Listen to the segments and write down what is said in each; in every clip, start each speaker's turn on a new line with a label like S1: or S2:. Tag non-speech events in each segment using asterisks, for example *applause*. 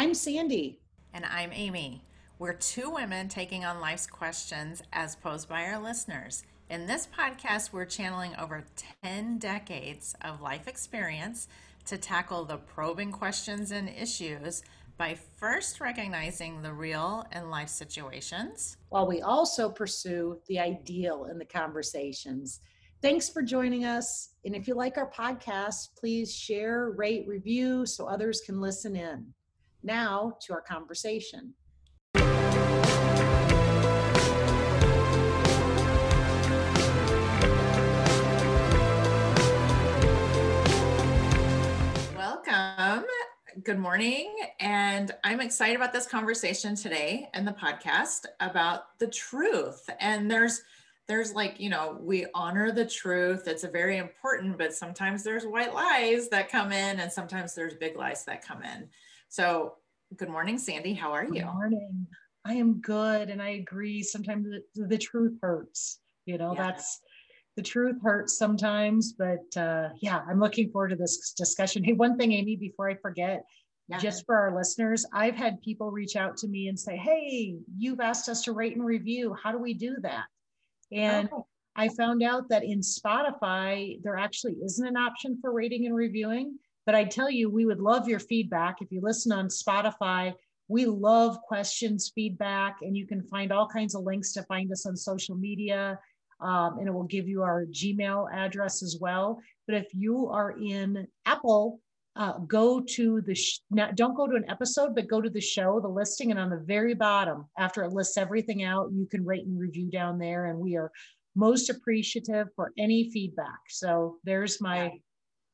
S1: I'm Sandy.
S2: And I'm Amy. We're two women taking on life's questions as posed by our listeners. In this podcast, we're channeling over 10 decades of life experience to tackle the probing questions and issues by first recognizing the real in life situations.
S1: While we also pursue the ideal in the conversations. Thanks for joining us. And if you like our podcast, please share, rate, review so others can listen in. Now to our conversation.
S2: Welcome. Good morning. And I'm excited about this conversation today and the podcast about the truth. And there's there's like, you know, we honor the truth. It's a very important, but sometimes there's white lies that come in and sometimes there's big lies that come in. So, good morning, Sandy. How are you?
S1: Good morning. I am good. And I agree. Sometimes the, the truth hurts. You know, yeah. that's the truth hurts sometimes. But uh, yeah, I'm looking forward to this discussion. Hey, one thing, Amy, before I forget, yeah. just for our listeners, I've had people reach out to me and say, Hey, you've asked us to rate and review. How do we do that? And oh. I found out that in Spotify, there actually isn't an option for rating and reviewing. But I tell you, we would love your feedback. If you listen on Spotify, we love questions, feedback, and you can find all kinds of links to find us on social media. Um, and it will give you our Gmail address as well. But if you are in Apple, uh, go to the sh- now, don't go to an episode, but go to the show, the listing, and on the very bottom, after it lists everything out, you can rate and review down there. And we are most appreciative for any feedback. So there's my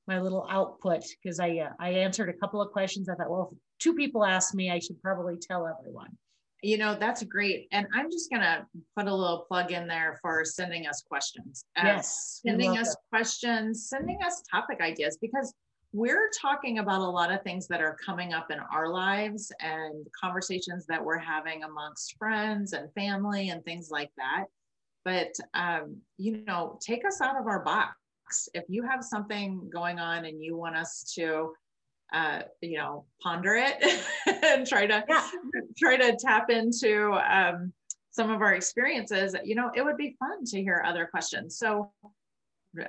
S1: my little output because I uh, I answered a couple of questions. I thought, well, if two people asked me, I should probably tell everyone.
S2: You know, that's great. And I'm just gonna put a little plug in there for sending us questions.
S1: Uh, yes,
S2: sending us questions, sending us topic ideas because we're talking about a lot of things that are coming up in our lives and conversations that we're having amongst friends and family and things like that. But um, you know, take us out of our box if you have something going on and you want us to uh, you know ponder it *laughs* and try to yeah. try to tap into um, some of our experiences you know it would be fun to hear other questions. So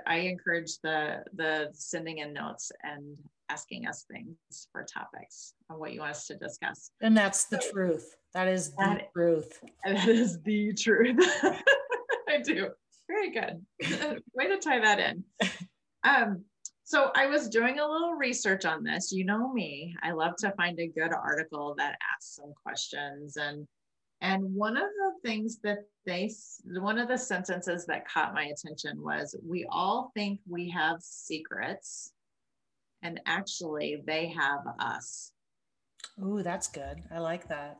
S2: i encourage the the sending in notes and asking us things for topics on what you want us to discuss.
S1: And that's the so, truth. That is the that, truth. *laughs*
S2: that is the truth. *laughs* I do very good. *laughs* Way to tie that in. Um, so I was doing a little research on this. You know me, I love to find a good article that asks some questions. And and one of the things that they one of the sentences that caught my attention was we all think we have secrets and actually they have us.
S1: Ooh, that's good. I like that.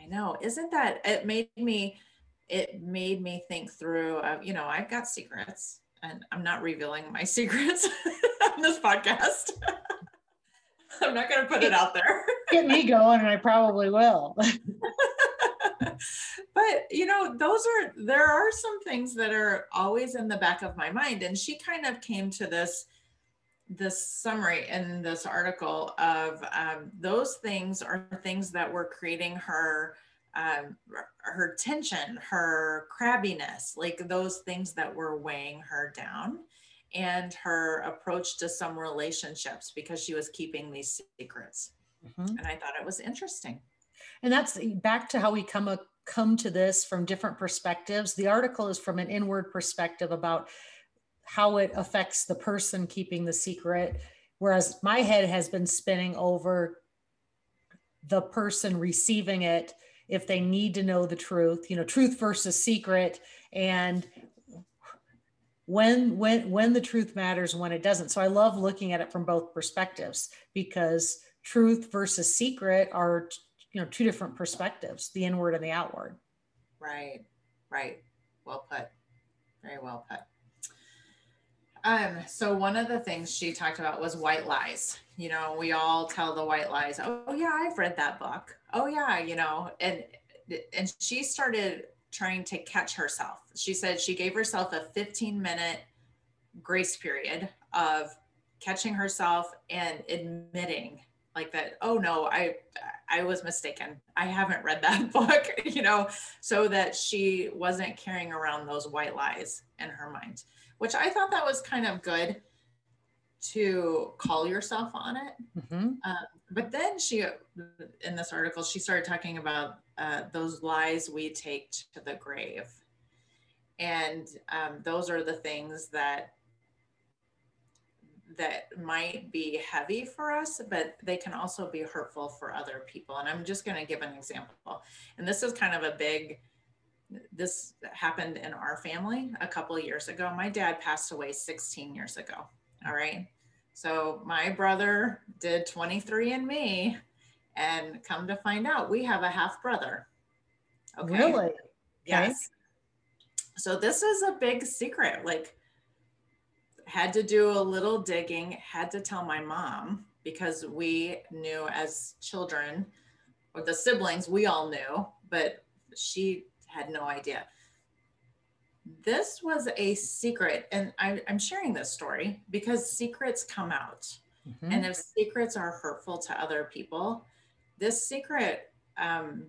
S2: I know. Isn't that it made me it made me think through uh, you know i've got secrets and i'm not revealing my *laughs* secrets on this podcast. *laughs* I'm not going to put it out there.
S1: get me going and i probably will. *laughs*
S2: But you know those are there are some things that are always in the back of my mind and she kind of came to this this summary in this article of um, those things are things that were creating her um, her tension, her crabbiness, like those things that were weighing her down, and her approach to some relationships because she was keeping these secrets. Mm-hmm. And I thought it was interesting.
S1: And that's back to how we come a, come to this from different perspectives. The article is from an inward perspective about how it affects the person keeping the secret, whereas my head has been spinning over the person receiving it if they need to know the truth, you know, truth versus secret and when when when the truth matters when it doesn't. So I love looking at it from both perspectives because truth versus secret are you know two different perspectives, the inward and the outward.
S2: Right. Right. Well put. Very well put. Um, so one of the things she talked about was white lies. You know, we all tell the white lies. Oh yeah, I've read that book oh yeah you know and and she started trying to catch herself. She said she gave herself a 15 minute grace period of catching herself and admitting like that oh no i i was mistaken. I haven't read that *laughs* book you know so that she wasn't carrying around those white lies in her mind which i thought that was kind of good to call yourself on it. Mm-hmm. uh, but then she in this article she started talking about uh, those lies we take to the grave and um, those are the things that that might be heavy for us, but they can also be hurtful for other people. And I'm just going to give an example. And this is kind of a big, this happened in our family a couple years ago. My dad passed away 16 years ago. All right. So my brother did 23andMe and come to find out we have a half brother.
S1: Okay. Really?
S2: Yes. Okay. So this is a big secret. Like had to do a little digging, had to tell my mom because we knew as children, or the siblings, we all knew, but she had no idea. This was a secret, and I, am sharing this story because secrets come out. Mm-hmm. And if secrets are hurtful to other people, this secret, um,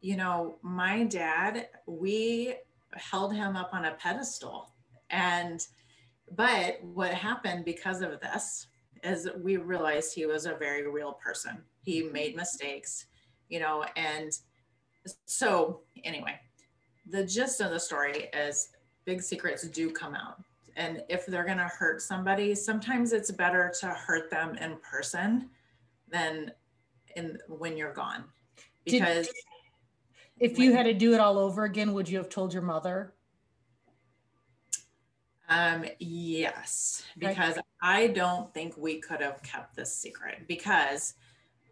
S2: you know, my dad, we held him up on a pedestal. And but what happened because of this is we realized he was a very real person. He made mistakes, you know, and so anyway, the gist of the story is big secrets do come out. And if they're going to hurt somebody, sometimes it's better to hurt them in person than in when you're gone. Because Did,
S1: if you had to do it all over again, would you have told your mother?
S2: Um, yes, because I don't think we could have kept this secret because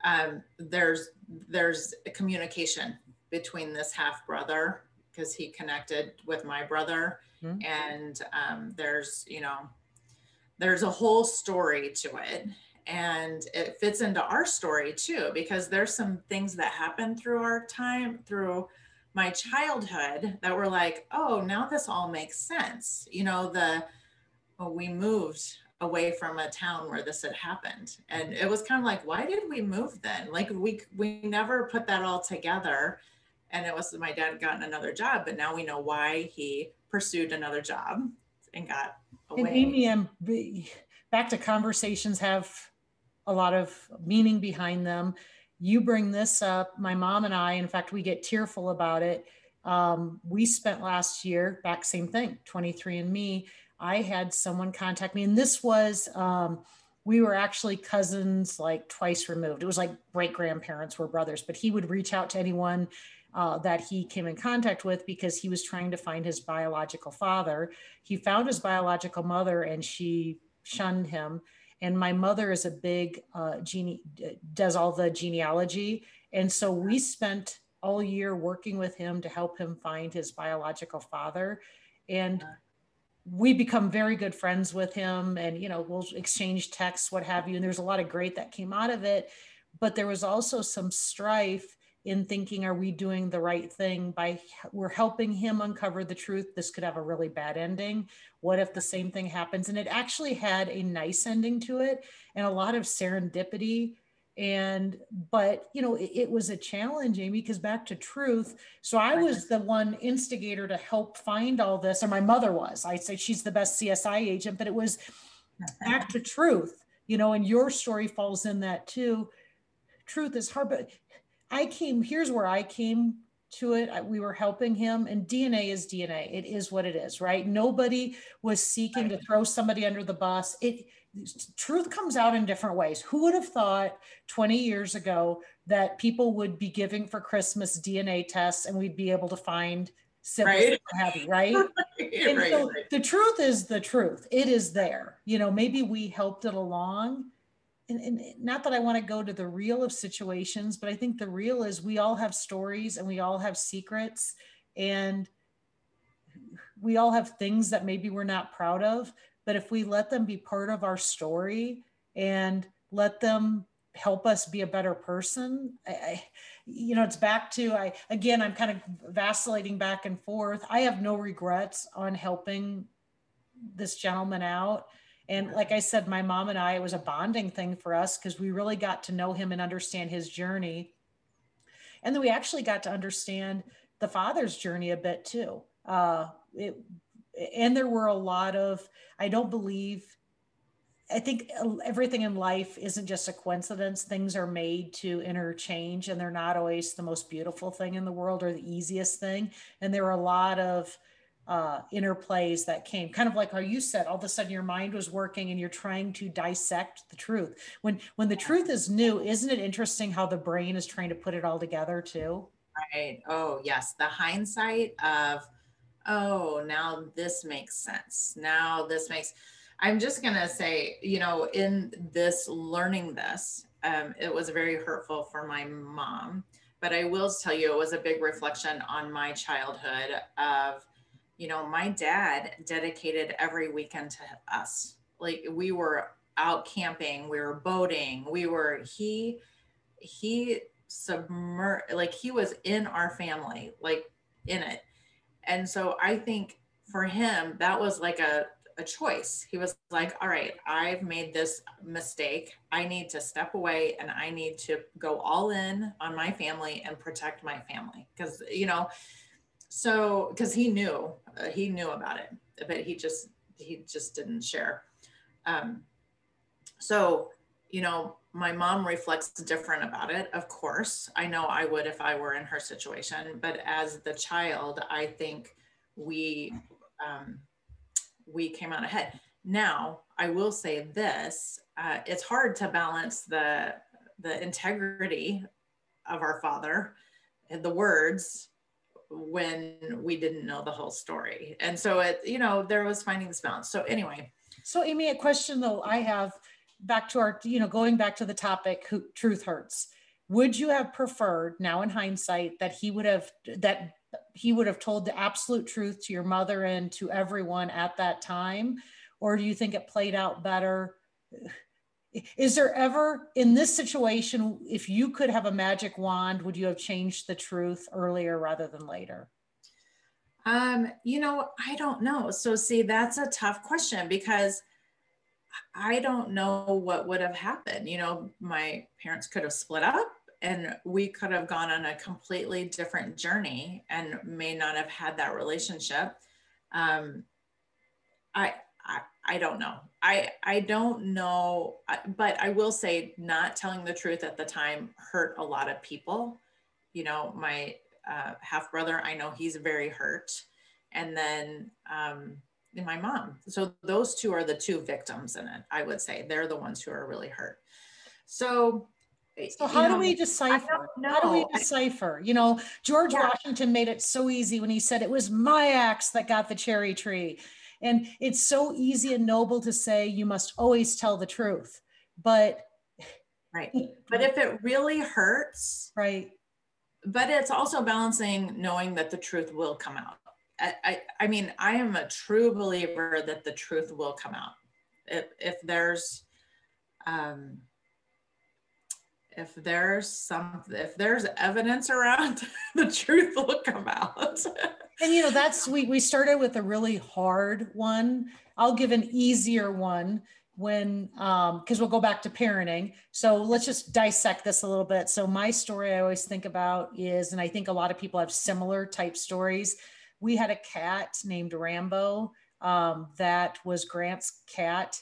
S2: um, there's there's communication between this half brother because he connected with my brother, mm-hmm. and um, there's you know there's a whole story to it, and it fits into our story too because there's some things that happened through our time through my childhood that were like, oh, now this all makes sense. You know, the well, we moved away from a town where this had happened. And it was kind of like, why did we move then? Like we we never put that all together. And it was my dad gotten another job, but now we know why he pursued another job and got away.
S1: And Amy, and back to conversations have a lot of meaning behind them you bring this up. My mom and I, in fact, we get tearful about it. Um, we spent last year back, same thing, 23andMe. I had someone contact me, and this was, um, we were actually cousins like twice removed. It was like great grandparents were brothers, but he would reach out to anyone uh, that he came in contact with because he was trying to find his biological father. He found his biological mother and she shunned him. And my mother is a big uh, gene does all the genealogy. And so we spent all year working with him to help him find his biological father. And we become very good friends with him and you know we'll exchange texts what have you. And there's a lot of great that came out of it. But there was also some strife in thinking are we doing the right thing by we're helping him uncover the truth this could have a really bad ending. What if the same thing happens? And it actually had a nice ending to it and a lot of serendipity. And but you know it, it was a challenge amy because back to truth so i was the one instigator to help find all this or my mother was. I say she's the best csi agent but it was back to truth you know and your story falls in that too. Truth is hard but I came, here's where I came to it. I, we were helping him, and DNA is DNA. It is what it is, right? Nobody was seeking to throw somebody under the bus. It truth comes out in different ways. Who would have thought 20 years ago that people would be giving for Christmas DNA tests and we'd be able to find siblings right. heavy, right? *laughs* right, so right. the truth is the truth. It is there. You know, maybe we helped it along and, and not that I want to go to the real of situations, but I think the real is we all have stories and we all have secrets and we all have things that maybe we're not proud of. But if we let them be part of our story and let them help us be a better person, I, I you know, it's back to I again, I'm kind of vacillating back and forth. I have no regrets on helping this gentleman out And like I said, my mom and I, it was a bonding thing for us because we really got to know him and understand his journey. And then we actually got to understand the father's journey a bit too. Uh, it, and there were a lot of, I don't believe, I think everything in life isn't just a coincidence. Things are made to interchange, and they're not always the most beautiful thing in the world or the easiest thing. And there were a lot of uh, interplays that came kind of like how you said all of a sudden your mind was working and you're trying to dissect the truth. When when the truth is new isn't it interesting how the brain is trying to put it all together too?
S2: Right. Oh yes. The hindsight of oh now this makes sense. Now this makes i'm just going to say you know in this learning this um, it was very hurtful for my mom but i will tell you it was a big reflection on my childhood of you know, my dad dedicated every weekend to us. Like we were out camping, we were boating, we were he he submer like he was in our family, like in it. And so I think for him that was like a a choice. He was like, all right, I've made this mistake. I need to step away and I need to go all in on my family and protect my family. Because, you know, so because he knew uh, he knew about it but he just he just didn't share. Um, so you know my mom reflects different about it of course. I know i would if i were in her situation but as the child i think we um, we came out ahead. Now i will say this uh, it's hard to balance the the integrity of our father and the words when we didn't know the whole story. And so it, you know, there was finding this balance. So anyway.
S1: So Amy, a question though I have back to our, you know, going back to the topic, who, truth hurts. Would you have preferred now in hindsight that he would have, that he would have told the absolute truth to your mother and to everyone at that time? Or do you think it played out better? Is there ever in this situation if you could have a magic wand would you have changed the truth earlier rather than later?
S2: Um you know i don't know. So see that's a tough question because i don't know what would have happened. You know my parents could have split up and we could have gone on a completely different journey and may not have had that relationship. Um i I, I don't know. I I don't know, but I will say not telling the truth at the time hurt a lot of people. You know, my uh, half brother, I know he's very hurt, and then um, my mom. So those two are the two victims in it. I would say they're the ones who are really hurt. So
S1: so how do we decipher? How do we decipher? You know, George yeah. Washington made it so easy when he said it was my axe that got the cherry tree. And it's so easy and noble to say you must always tell the truth. But
S2: right. *laughs* But if it really hurts,
S1: right.
S2: But it's also balancing knowing that the truth will come out. I, I, I mean, I am a true believer that the truth will come out. If, if there's, um, if there's some if there's evidence around *laughs* the truth will come out. *laughs*
S1: And you know that's we we started with a really hard one. I'll give an easier one when um because we'll go back to parenting. So let's just dissect this a little bit. So my story i always think about is and i think a lot of people have similar type stories. We had a cat named rambo um, that was grant's cat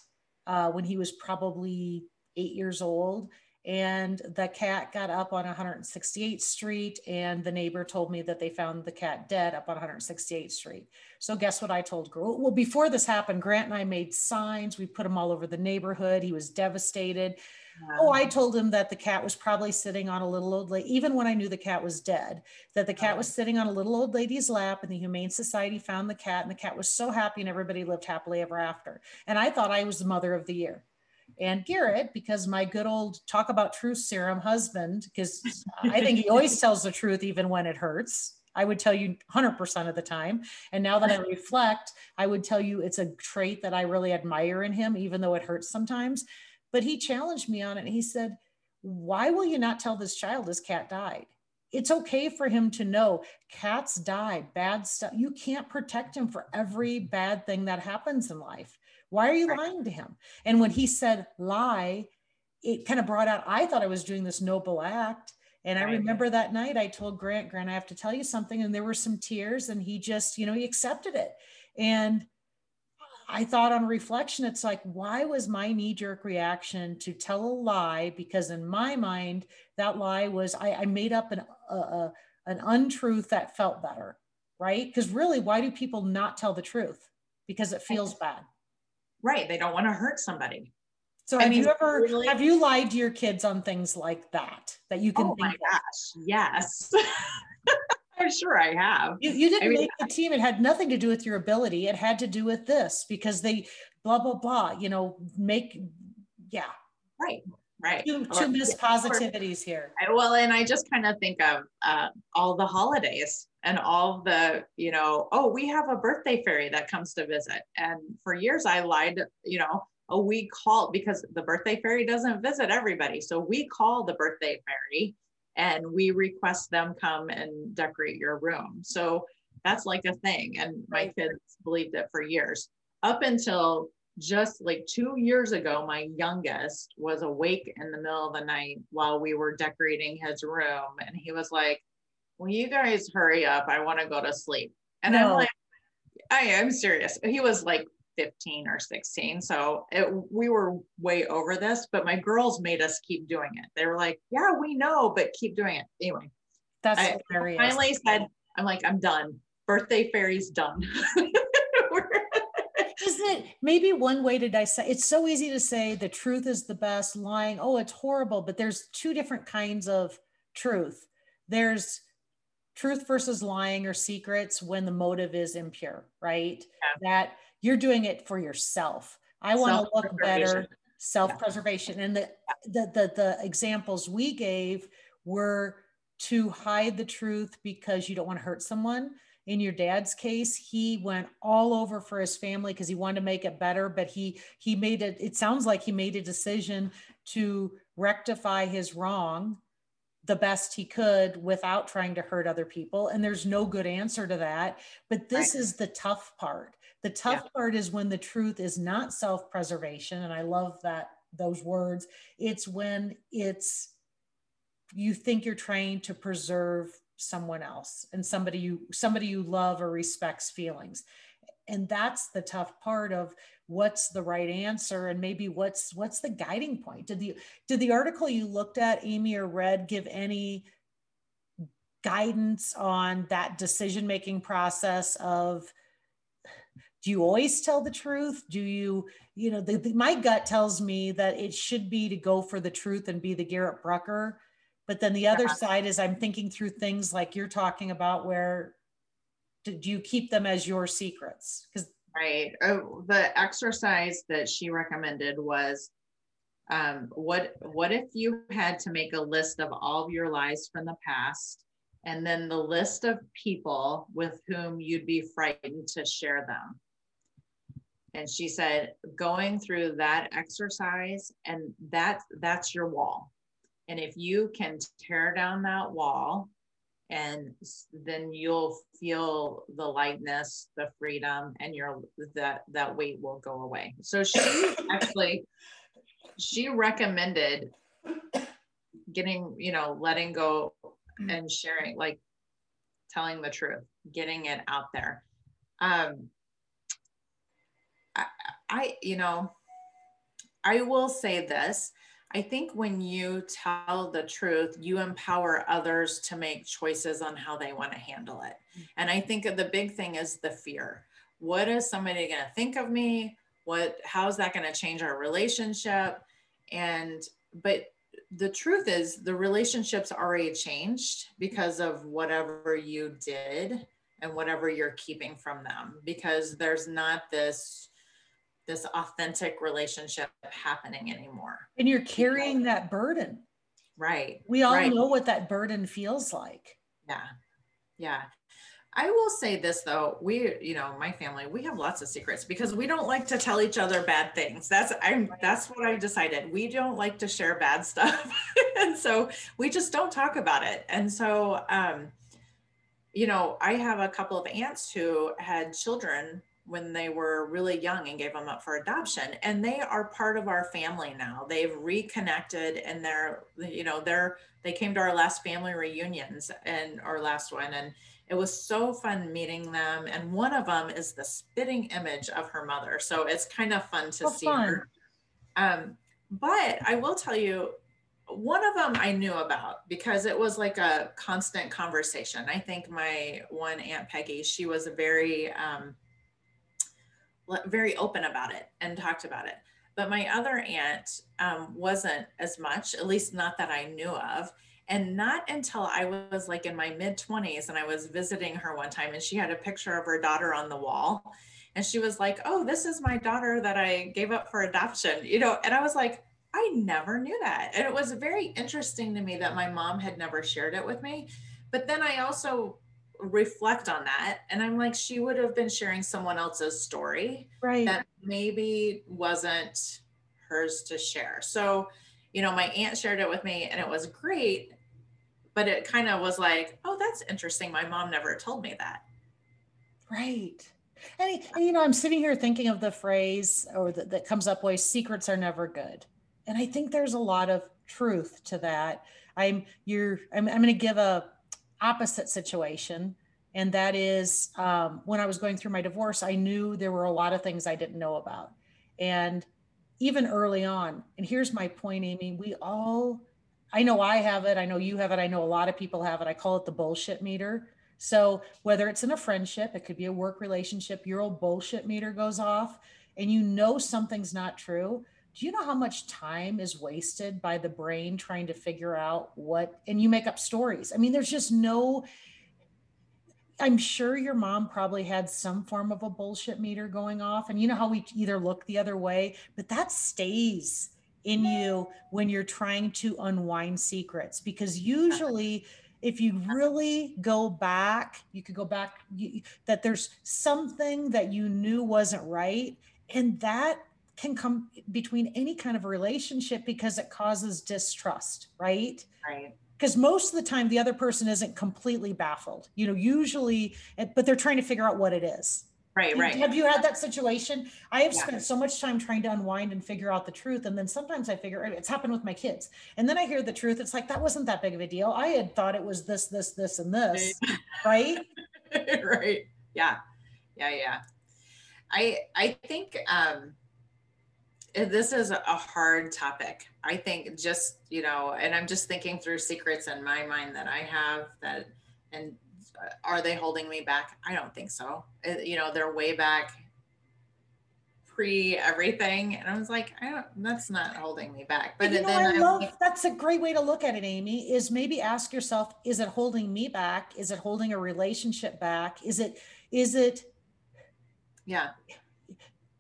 S1: uh, when he was probably eight years old and the cat got up on 168th Street, and the neighbor told me that they found the cat dead up on 168th Street. So, guess what I told Grant? Well, before this happened, Grant and I made signs. We put them all over the neighborhood. He was devastated. Wow. Oh, I told him that the cat was probably sitting on a little old lady, even when I knew the cat was dead, that the cat was sitting on a little old lady's lap, and the Humane Society found the cat, and the cat was so happy, and everybody lived happily ever after. And I thought I was the mother of the year and Garrett, because my good old talk about truth serum husband, because I think he *laughs* always tells the truth even when it hurts. I would tell you 100% of the time. And now that I reflect, I would tell you it's a trait that I really admire in him, even though it hurts sometimes. But he challenged me on it. He said, Why will you not tell this child his cat died? It's okay for him to know cats die, bad stuff. You can't protect him for every bad thing that happens in life Why are you right. lying to him? And when he said lie, it kind of brought out, I thought I was doing this noble act. And I remember that night I told Grant, Grant, I have to tell you something. And there were some tears, and he just, you know, he accepted it. And I thought on reflection, it's like, why was my knee jerk reaction to tell a lie? Because in my mind, that lie was I, I made up an, a, a, an untruth that felt better, right? Because really, why do people not tell the truth? Because it feels bad.
S2: Right. They don't want to hurt somebody.
S1: So have you ever really? have you lied to your kids on things like that that you can
S2: oh
S1: think
S2: my gosh, yes. *laughs* I'm sure I have.
S1: You, you didn't I mean, make the team. It had nothing to do with your ability. It had to do with this because they blah blah blah. You know, make yeah.
S2: Right. Right.
S1: Two, two missed positivities here.
S2: Well, and I just kind of think of uh, all the holidays and all the, you know, oh, we have a birthday fairy that comes to visit. And for years I lied, you know, oh, we call because the birthday fairy doesn't visit everybody. So we call the birthday fairy and we request them come and decorate your room. So that's like a thing. And my kids believed it for years up until just like two years ago, my youngest was awake in the middle of the night while we were decorating his room. And he was like, Will you guys hurry up? I want to go to sleep. And no. I'm like, I am serious. He was like 15 or 16. So it, we were way over this, but my girls made us keep doing it. They were like, yeah, we know, but keep doing it. Anyway,
S1: that's I hilarious.
S2: finally said, I'm like, I'm done. Birthday fairy's done. *laughs*
S1: Isn't it maybe one way to dissect? It's so easy to say the truth is the best, lying, oh, it's horrible, but there's two different kinds of truth. There's truth versus lying or secrets when the motive is impure, right? Yeah. That you're doing it for yourself. I want to look better, self-preservation. Yeah. And the, the the the examples we gave were to hide the truth because you don't want to hurt someone. In your dad's case, he went all over for his family because he wanted to make it better, but he he made it it sounds like he made a decision to rectify his wrong the best he could without trying to hurt other people and there's no good answer to that but this right. is the tough part the tough yeah. part is when the truth is not self preservation. And I love that, those words. It's when it's, you think you're trying to preserve someone else and somebody you somebody you love or respects feelings. And that's the tough part of what's the right answer and maybe what's what's the guiding point? Did the did the article you looked at amy or read give any guidance on that decision making process of do you always tell the truth? Do you you know the, the, my gut tells me that it should be to go for the truth and be the garrett brucker but then the other yeah. side is i'm thinking through things like you're talking about where do, do you keep them as your secrets? Because
S2: right. Oh, the exercise that she recommended was um, what what if you had to make a list of all of your lies from the past and then the list of people with whom you'd be frightened to share them? And she said going through that exercise and that that's your wall and if you can tear down that wall and then you'll feel the lightness the freedom and your that that weight will go away so she *coughs* actually she recommended getting you know letting go and sharing like telling the truth getting it out there um I, you know, I will say this. I think when you tell the truth, you empower others to make choices on how they want to handle it. Mm. And I think the big thing is the fear. What is somebody going to think of me? What how is that going to change our relationship? And but the truth is the relationship's already changed because of whatever you did and whatever you're keeping from them because there's not this this authentic relationship happening anymore.
S1: And you're carrying that burden.
S2: Right.
S1: We all
S2: right.
S1: know what that burden feels like.
S2: Yeah. Yeah. I will say this though, we, you know, my family, we have lots of secrets because we don't like to tell each other bad things. That's I'm that's what I decided. We don't like to share bad stuff. *laughs* and so we just don't talk about it. And so um, you know, I have a couple of aunts who had children when they were really young and gave them up for adoption and they are part of our family now they've reconnected and they're you know they're they came to our last family reunions and our last one and it was so fun meeting them and one of them is the spitting image of her mother so it's kind of fun to oh, see fun. her um, but i will tell you one of them I knew about because it was like a constant conversation. I think my one Aunt Peggy, she was a very, um, very open about it and talked about it. But my other aunt um, wasn't as much, at least not that I knew of. And not until I was like in my mid 20s and I was visiting her one time and she had a picture of her daughter on the wall. And she was like, Oh, this is my daughter that I gave up for adoption, you know? And I was like, I never knew that. And it was very interesting to me that my mom had never shared it with me. But then I also reflect on that and I'm like, she would have been sharing someone else's story
S1: right.
S2: that maybe wasn't hers to share. So, you know, my aunt shared it with me and it was great, but it kind of was like, oh, that's interesting. My mom never told me that.
S1: Right. And, and you know, I'm sitting here thinking of the phrase or the, that comes up always secrets are never good and i think there's a lot of truth to that i'm you're i'm, I'm going to give a opposite situation. And that is um, when i was going through my divorce i knew there were a lot of things i didn't know about. And even early on and here's my point amy we all i know i have it i know you have it i know a lot of people have it i call it the bullshit meter. So whether it's in a friendship it could be a work relationship your old bullshit meter goes off and you know something's not true do you know how much time is wasted by the brain trying to figure out what and you make up stories? I mean there's just no i'm sure your mom probably had some form of a bullshit meter going off and you know how we either look the other way but that stays in you when you're trying to unwind secrets because usually if you really go back you could go back you, that there's something that you knew wasn't right and that can come between any kind of a relationship because it causes distrust, right?
S2: Right.
S1: Because most of the time the other person isn't completely baffled, you know, usually, but they're trying to figure out what it is.
S2: Right, right.
S1: Have you had that situation? I have yeah. spent so much time trying to unwind and figure out the truth. And then sometimes I figure it's happened with my kids. And then I hear the truth. It's like, that wasn't that big of a deal. I had thought it was this, this, this, and this. right.
S2: right. *laughs* Yeah. Yeah. Yeah. I, I think, um, this is a hard topic. I think just, you know, and I'm just thinking through secrets in my mind that I have that, and uh, are they holding me back? I don't think so. Uh, you know, they're way back pre everything. And I was like, I don't, that's not holding me back.
S1: But you know, then I love, like, that's a great way to look at it, Amy, is maybe ask yourself, is it holding me back? Is it holding a relationship back? Is it, is it,
S2: yeah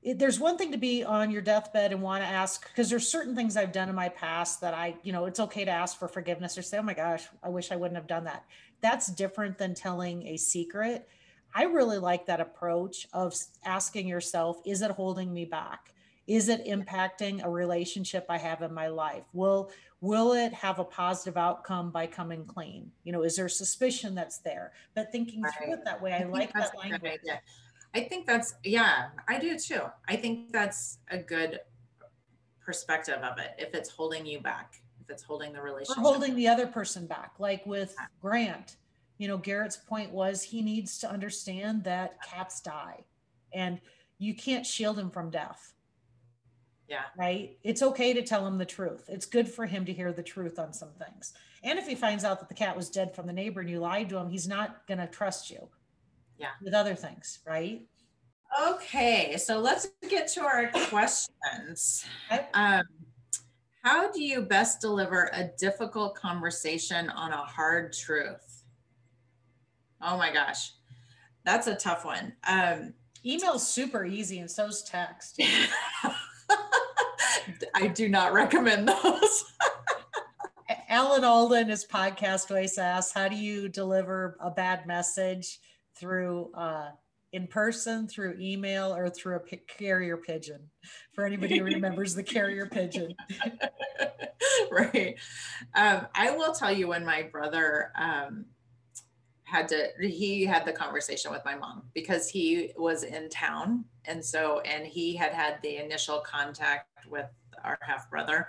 S1: it, there's one thing to be on your deathbed and want to ask because there's certain things I've done in my past that I, you know, it's okay to ask for forgiveness or say, "Oh my gosh, I wish I wouldn't have done that." That's different than telling a secret. I really like that approach of asking yourself, "Is it holding me back? Is it impacting a relationship I have in my life? Will will it have a positive outcome by coming clean? You know, is there suspicion that's there?" But thinking right. through it that way, I, I like that language.
S2: I think that's, yeah, I do too. I think that's a good perspective of it. If it's holding you back, if it's holding the relationship,
S1: or holding the other person back, like with. Grant. You know, Garrett's point was he needs to understand that cats die and you can't shield him from death.
S2: Yeah.
S1: Right. It's okay to tell him the truth. It's good for him to hear the truth on some things. And if he finds out that the cat was dead from the neighbor and you lied to him, he's not going to trust you
S2: yeah.
S1: with other things right?
S2: Okay so let's get to our questions. Um, how do you best deliver a difficult conversation on a hard truth? Oh my gosh that's a tough one. Um,
S1: email's super easy and so's text. *laughs*
S2: I do not recommend those.
S1: Alan Alda his podcast voice asks how do you deliver a bad message through uh, in person, through email, or through a carrier pigeon. For anybody who remembers the carrier pigeon. *laughs*
S2: right. Um, I will tell you when my brother um, had to he had the conversation with my mom because he was in town and so and he had had the initial contact with our half brother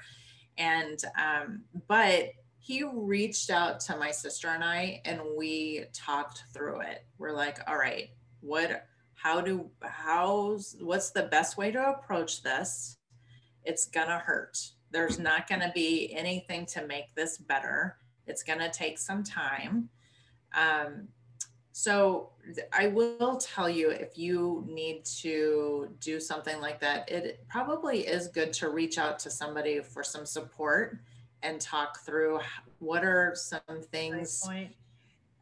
S2: and um but he reached out to my sister and I and we talked through it. We're like, all right, what how do how's what's the best way to approach this? It's gonna hurt. There's not gonna be anything to make this better. It's gonna take some time. Um, so I will tell you if you need to do something like that, it probably is good to reach out to somebody for some support and talk through what are some things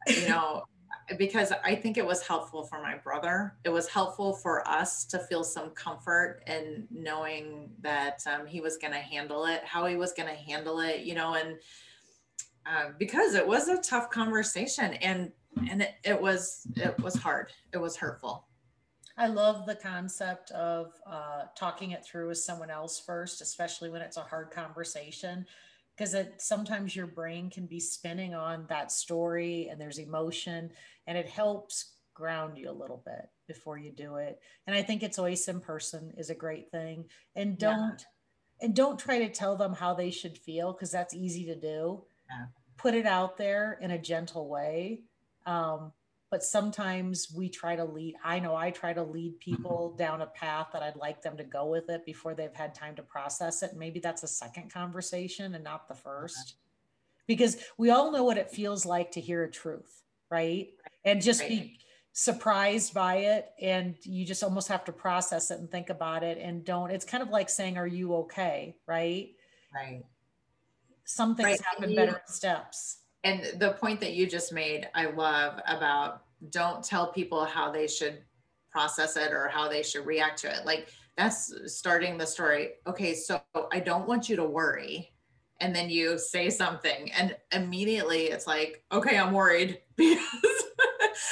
S2: you know *laughs* because i think it was helpful for my brother. It was helpful for us to feel some comfort in knowing that um, he was going to handle it how he was going to handle it you know and uh, because it was a tough conversation and and it, it was it was hard. It was hurtful.
S1: I love the concept of uh, talking it through with someone else first, especially when it's a hard conversation because it sometimes your brain can be spinning on that story and there's emotion and it helps ground you a little bit before you do it and i think it's always in person is a great thing and don't yeah. and don't try to tell them how they should feel because that's easy to do yeah. put it out there in a gentle way um, but sometimes we try to lead i know i try to lead mm-hmm. people down a path that i'd like them to go with it before they've had time to process it. Maybe that's a second conversation and not the first. Because we all know what it feels like to hear a truth right? And just be surprised by it and you just almost have to process it and think about it and don't it's kind of like saying are you okay? Right?
S2: Right.
S1: Some things right. happen better in steps
S2: and the point that you just made i love about don't tell people how they should process it or how they should react to it. Like that's starting the story. Okay so i don't want you to worry. And then you say something and immediately it's like okay i'm worried *laughs* because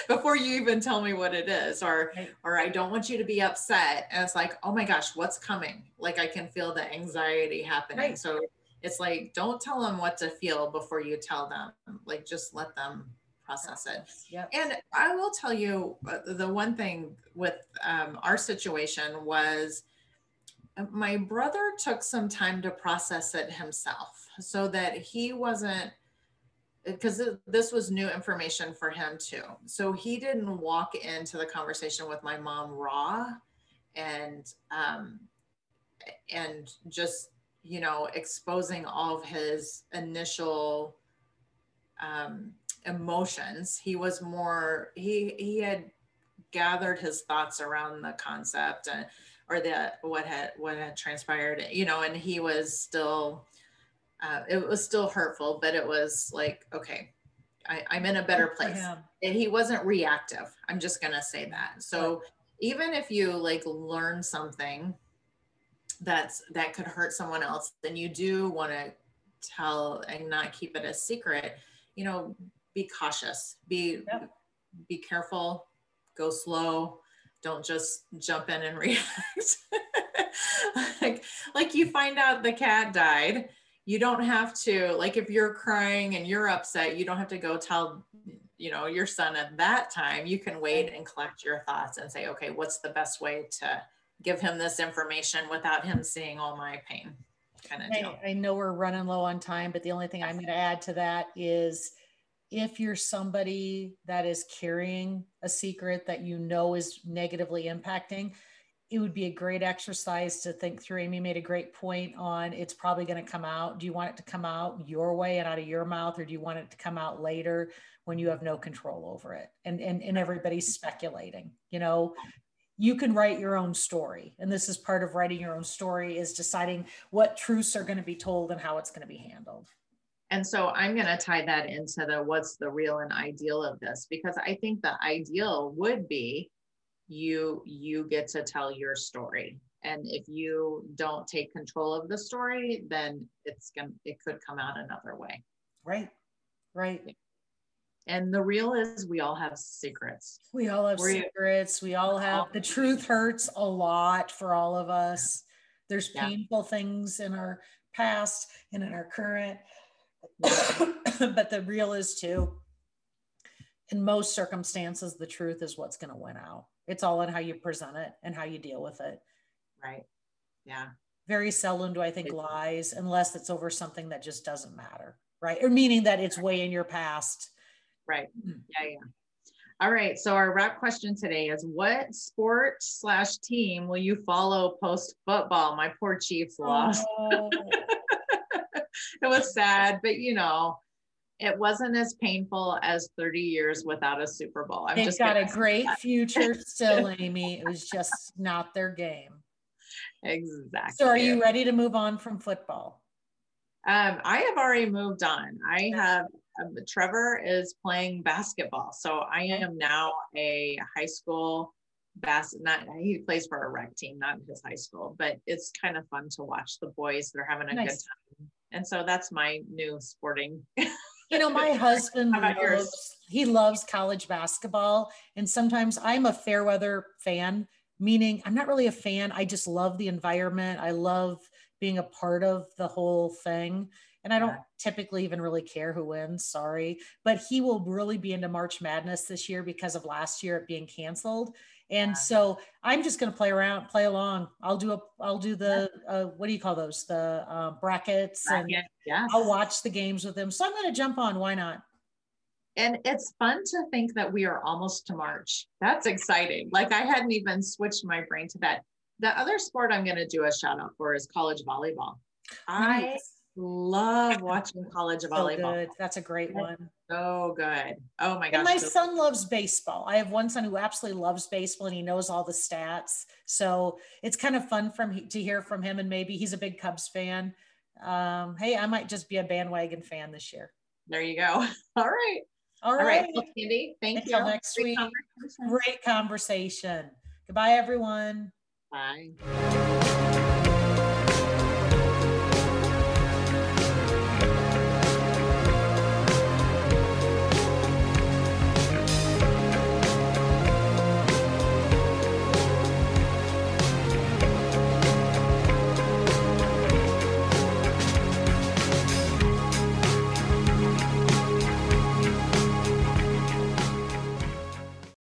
S2: before you even tell me what it is or or i don't want you to be upset. And it's like oh my gosh what's coming? Like i can feel the anxiety happening. Right. so it's like don't tell them what to feel before you tell them. Like just let them process it.
S1: Yep.
S2: and i will tell you uh, the one thing with um, our situation was uh, my brother took some time to process it himself so that he wasn't because this was new information for him too. So he didn't walk into the conversation with my mom raw and um, and just you know, exposing all of his initial um, emotions. He was more, he, he had gathered his thoughts around the concept and, or the, what had, what had transpired, you know, and he was still, uh, it was still hurtful, but it was like, okay, I, am in a better place. And he wasn't reactive. I'm just going to say that. So even if you like learn something that's that could hurt someone else then you do want to tell and not keep it a secret you know be cautious be yep. be careful go slow don't just jump in and *laughs* react like like you find out the cat died you don't have to like if you're crying and you're upset you don't have to go tell you know your son at that time you can wait and collect your thoughts and say okay what's the best way to give him this information without him seeing all my pain kind of deal.
S1: I, I know we're running low on time, but the only thing I'm going to add to that is if you're somebody that is carrying a secret that you know is negatively impacting, it would be a great exercise to think through. Amy made a great point on it's probably going to come out. Do you want it to come out your way and out of your mouth, or do you want it to come out later when you have no control over it? And and, and everybody's speculating, you know, you can write your own story. And this is part of writing your own story is deciding what truths are going to be told and how it's going to be handled.
S2: And so i'm going to tie that into the what's the real and ideal of this? Because i think the ideal would be you you get to tell your story. And if you don't take control of the story then it's going to it could come out another way.
S1: Right right
S2: and the real is we all have secrets.
S1: We all have We're, secrets. We all have the truth hurts a lot for all of us. There's painful things in our past and in our current, *coughs* but the real is too. in most circumstances, the truth is what's going to win out. It's all in how you present it and how you deal with it.
S2: Right. Yeah.
S1: Very seldom do I think lies unless it's over something that just doesn't matter. Right. Or meaning that it's way in your past.
S2: Right. Mm. Yeah. Yeah. All right. So our wrap question today is what sport slash team will you follow post football? My poor Chiefs lost. Oh. *laughs* it was sad, but you know, it wasn't as painful as 30 years without a Super Bowl.
S1: I'm They've just got a great that. future *laughs* still, Amy. It was just not their game.
S2: Exactly.
S1: So are you ready to move on from football?
S2: Um, I have already moved on. I have um, Trevor is playing basketball. So I am now a high school bas not he plays for a rec team, not his high school, but it's kind of fun to watch the boys. They're having a nice. good time. And so that's my new sporting
S1: you know, my *laughs* husband loves, he loves college basketball. And sometimes I'm a fair weather fan, meaning I'm not really a fan. I just love the environment. I love being a part of the whole thing. And I don't yeah. typically even really care who wins, sorry. But he will really be into March Madness this year because of last year it being canceled. And yeah. so I'm just going to play around, play along. I'll do a, I'll do the, uh, what do you call those? The uh, brackets, Bracket, and yes. I'll watch the games with them. So I'm going to jump on. Why not?
S2: And it's fun to think that we are almost to March. That's exciting. Like I hadn't even switched my brain to that. The other sport I'm going to do a shout out for is college volleyball. Nice. Love watching college so volleyball.
S1: Good. That's a great one.
S2: So good. Oh my gosh.
S1: And my son loves baseball. I have one son who absolutely loves baseball and he knows all the stats. So it's kind of fun from to hear from him. And maybe he's a big Cubs fan. Um, hey, I might just be a bandwagon fan this year.
S2: There you go. *laughs* All right.
S1: All right. All right.
S2: Well, Candy, thank
S1: Until
S2: you.
S1: next Great week. Conversation. Great conversation. Goodbye, everyone.
S2: Bye.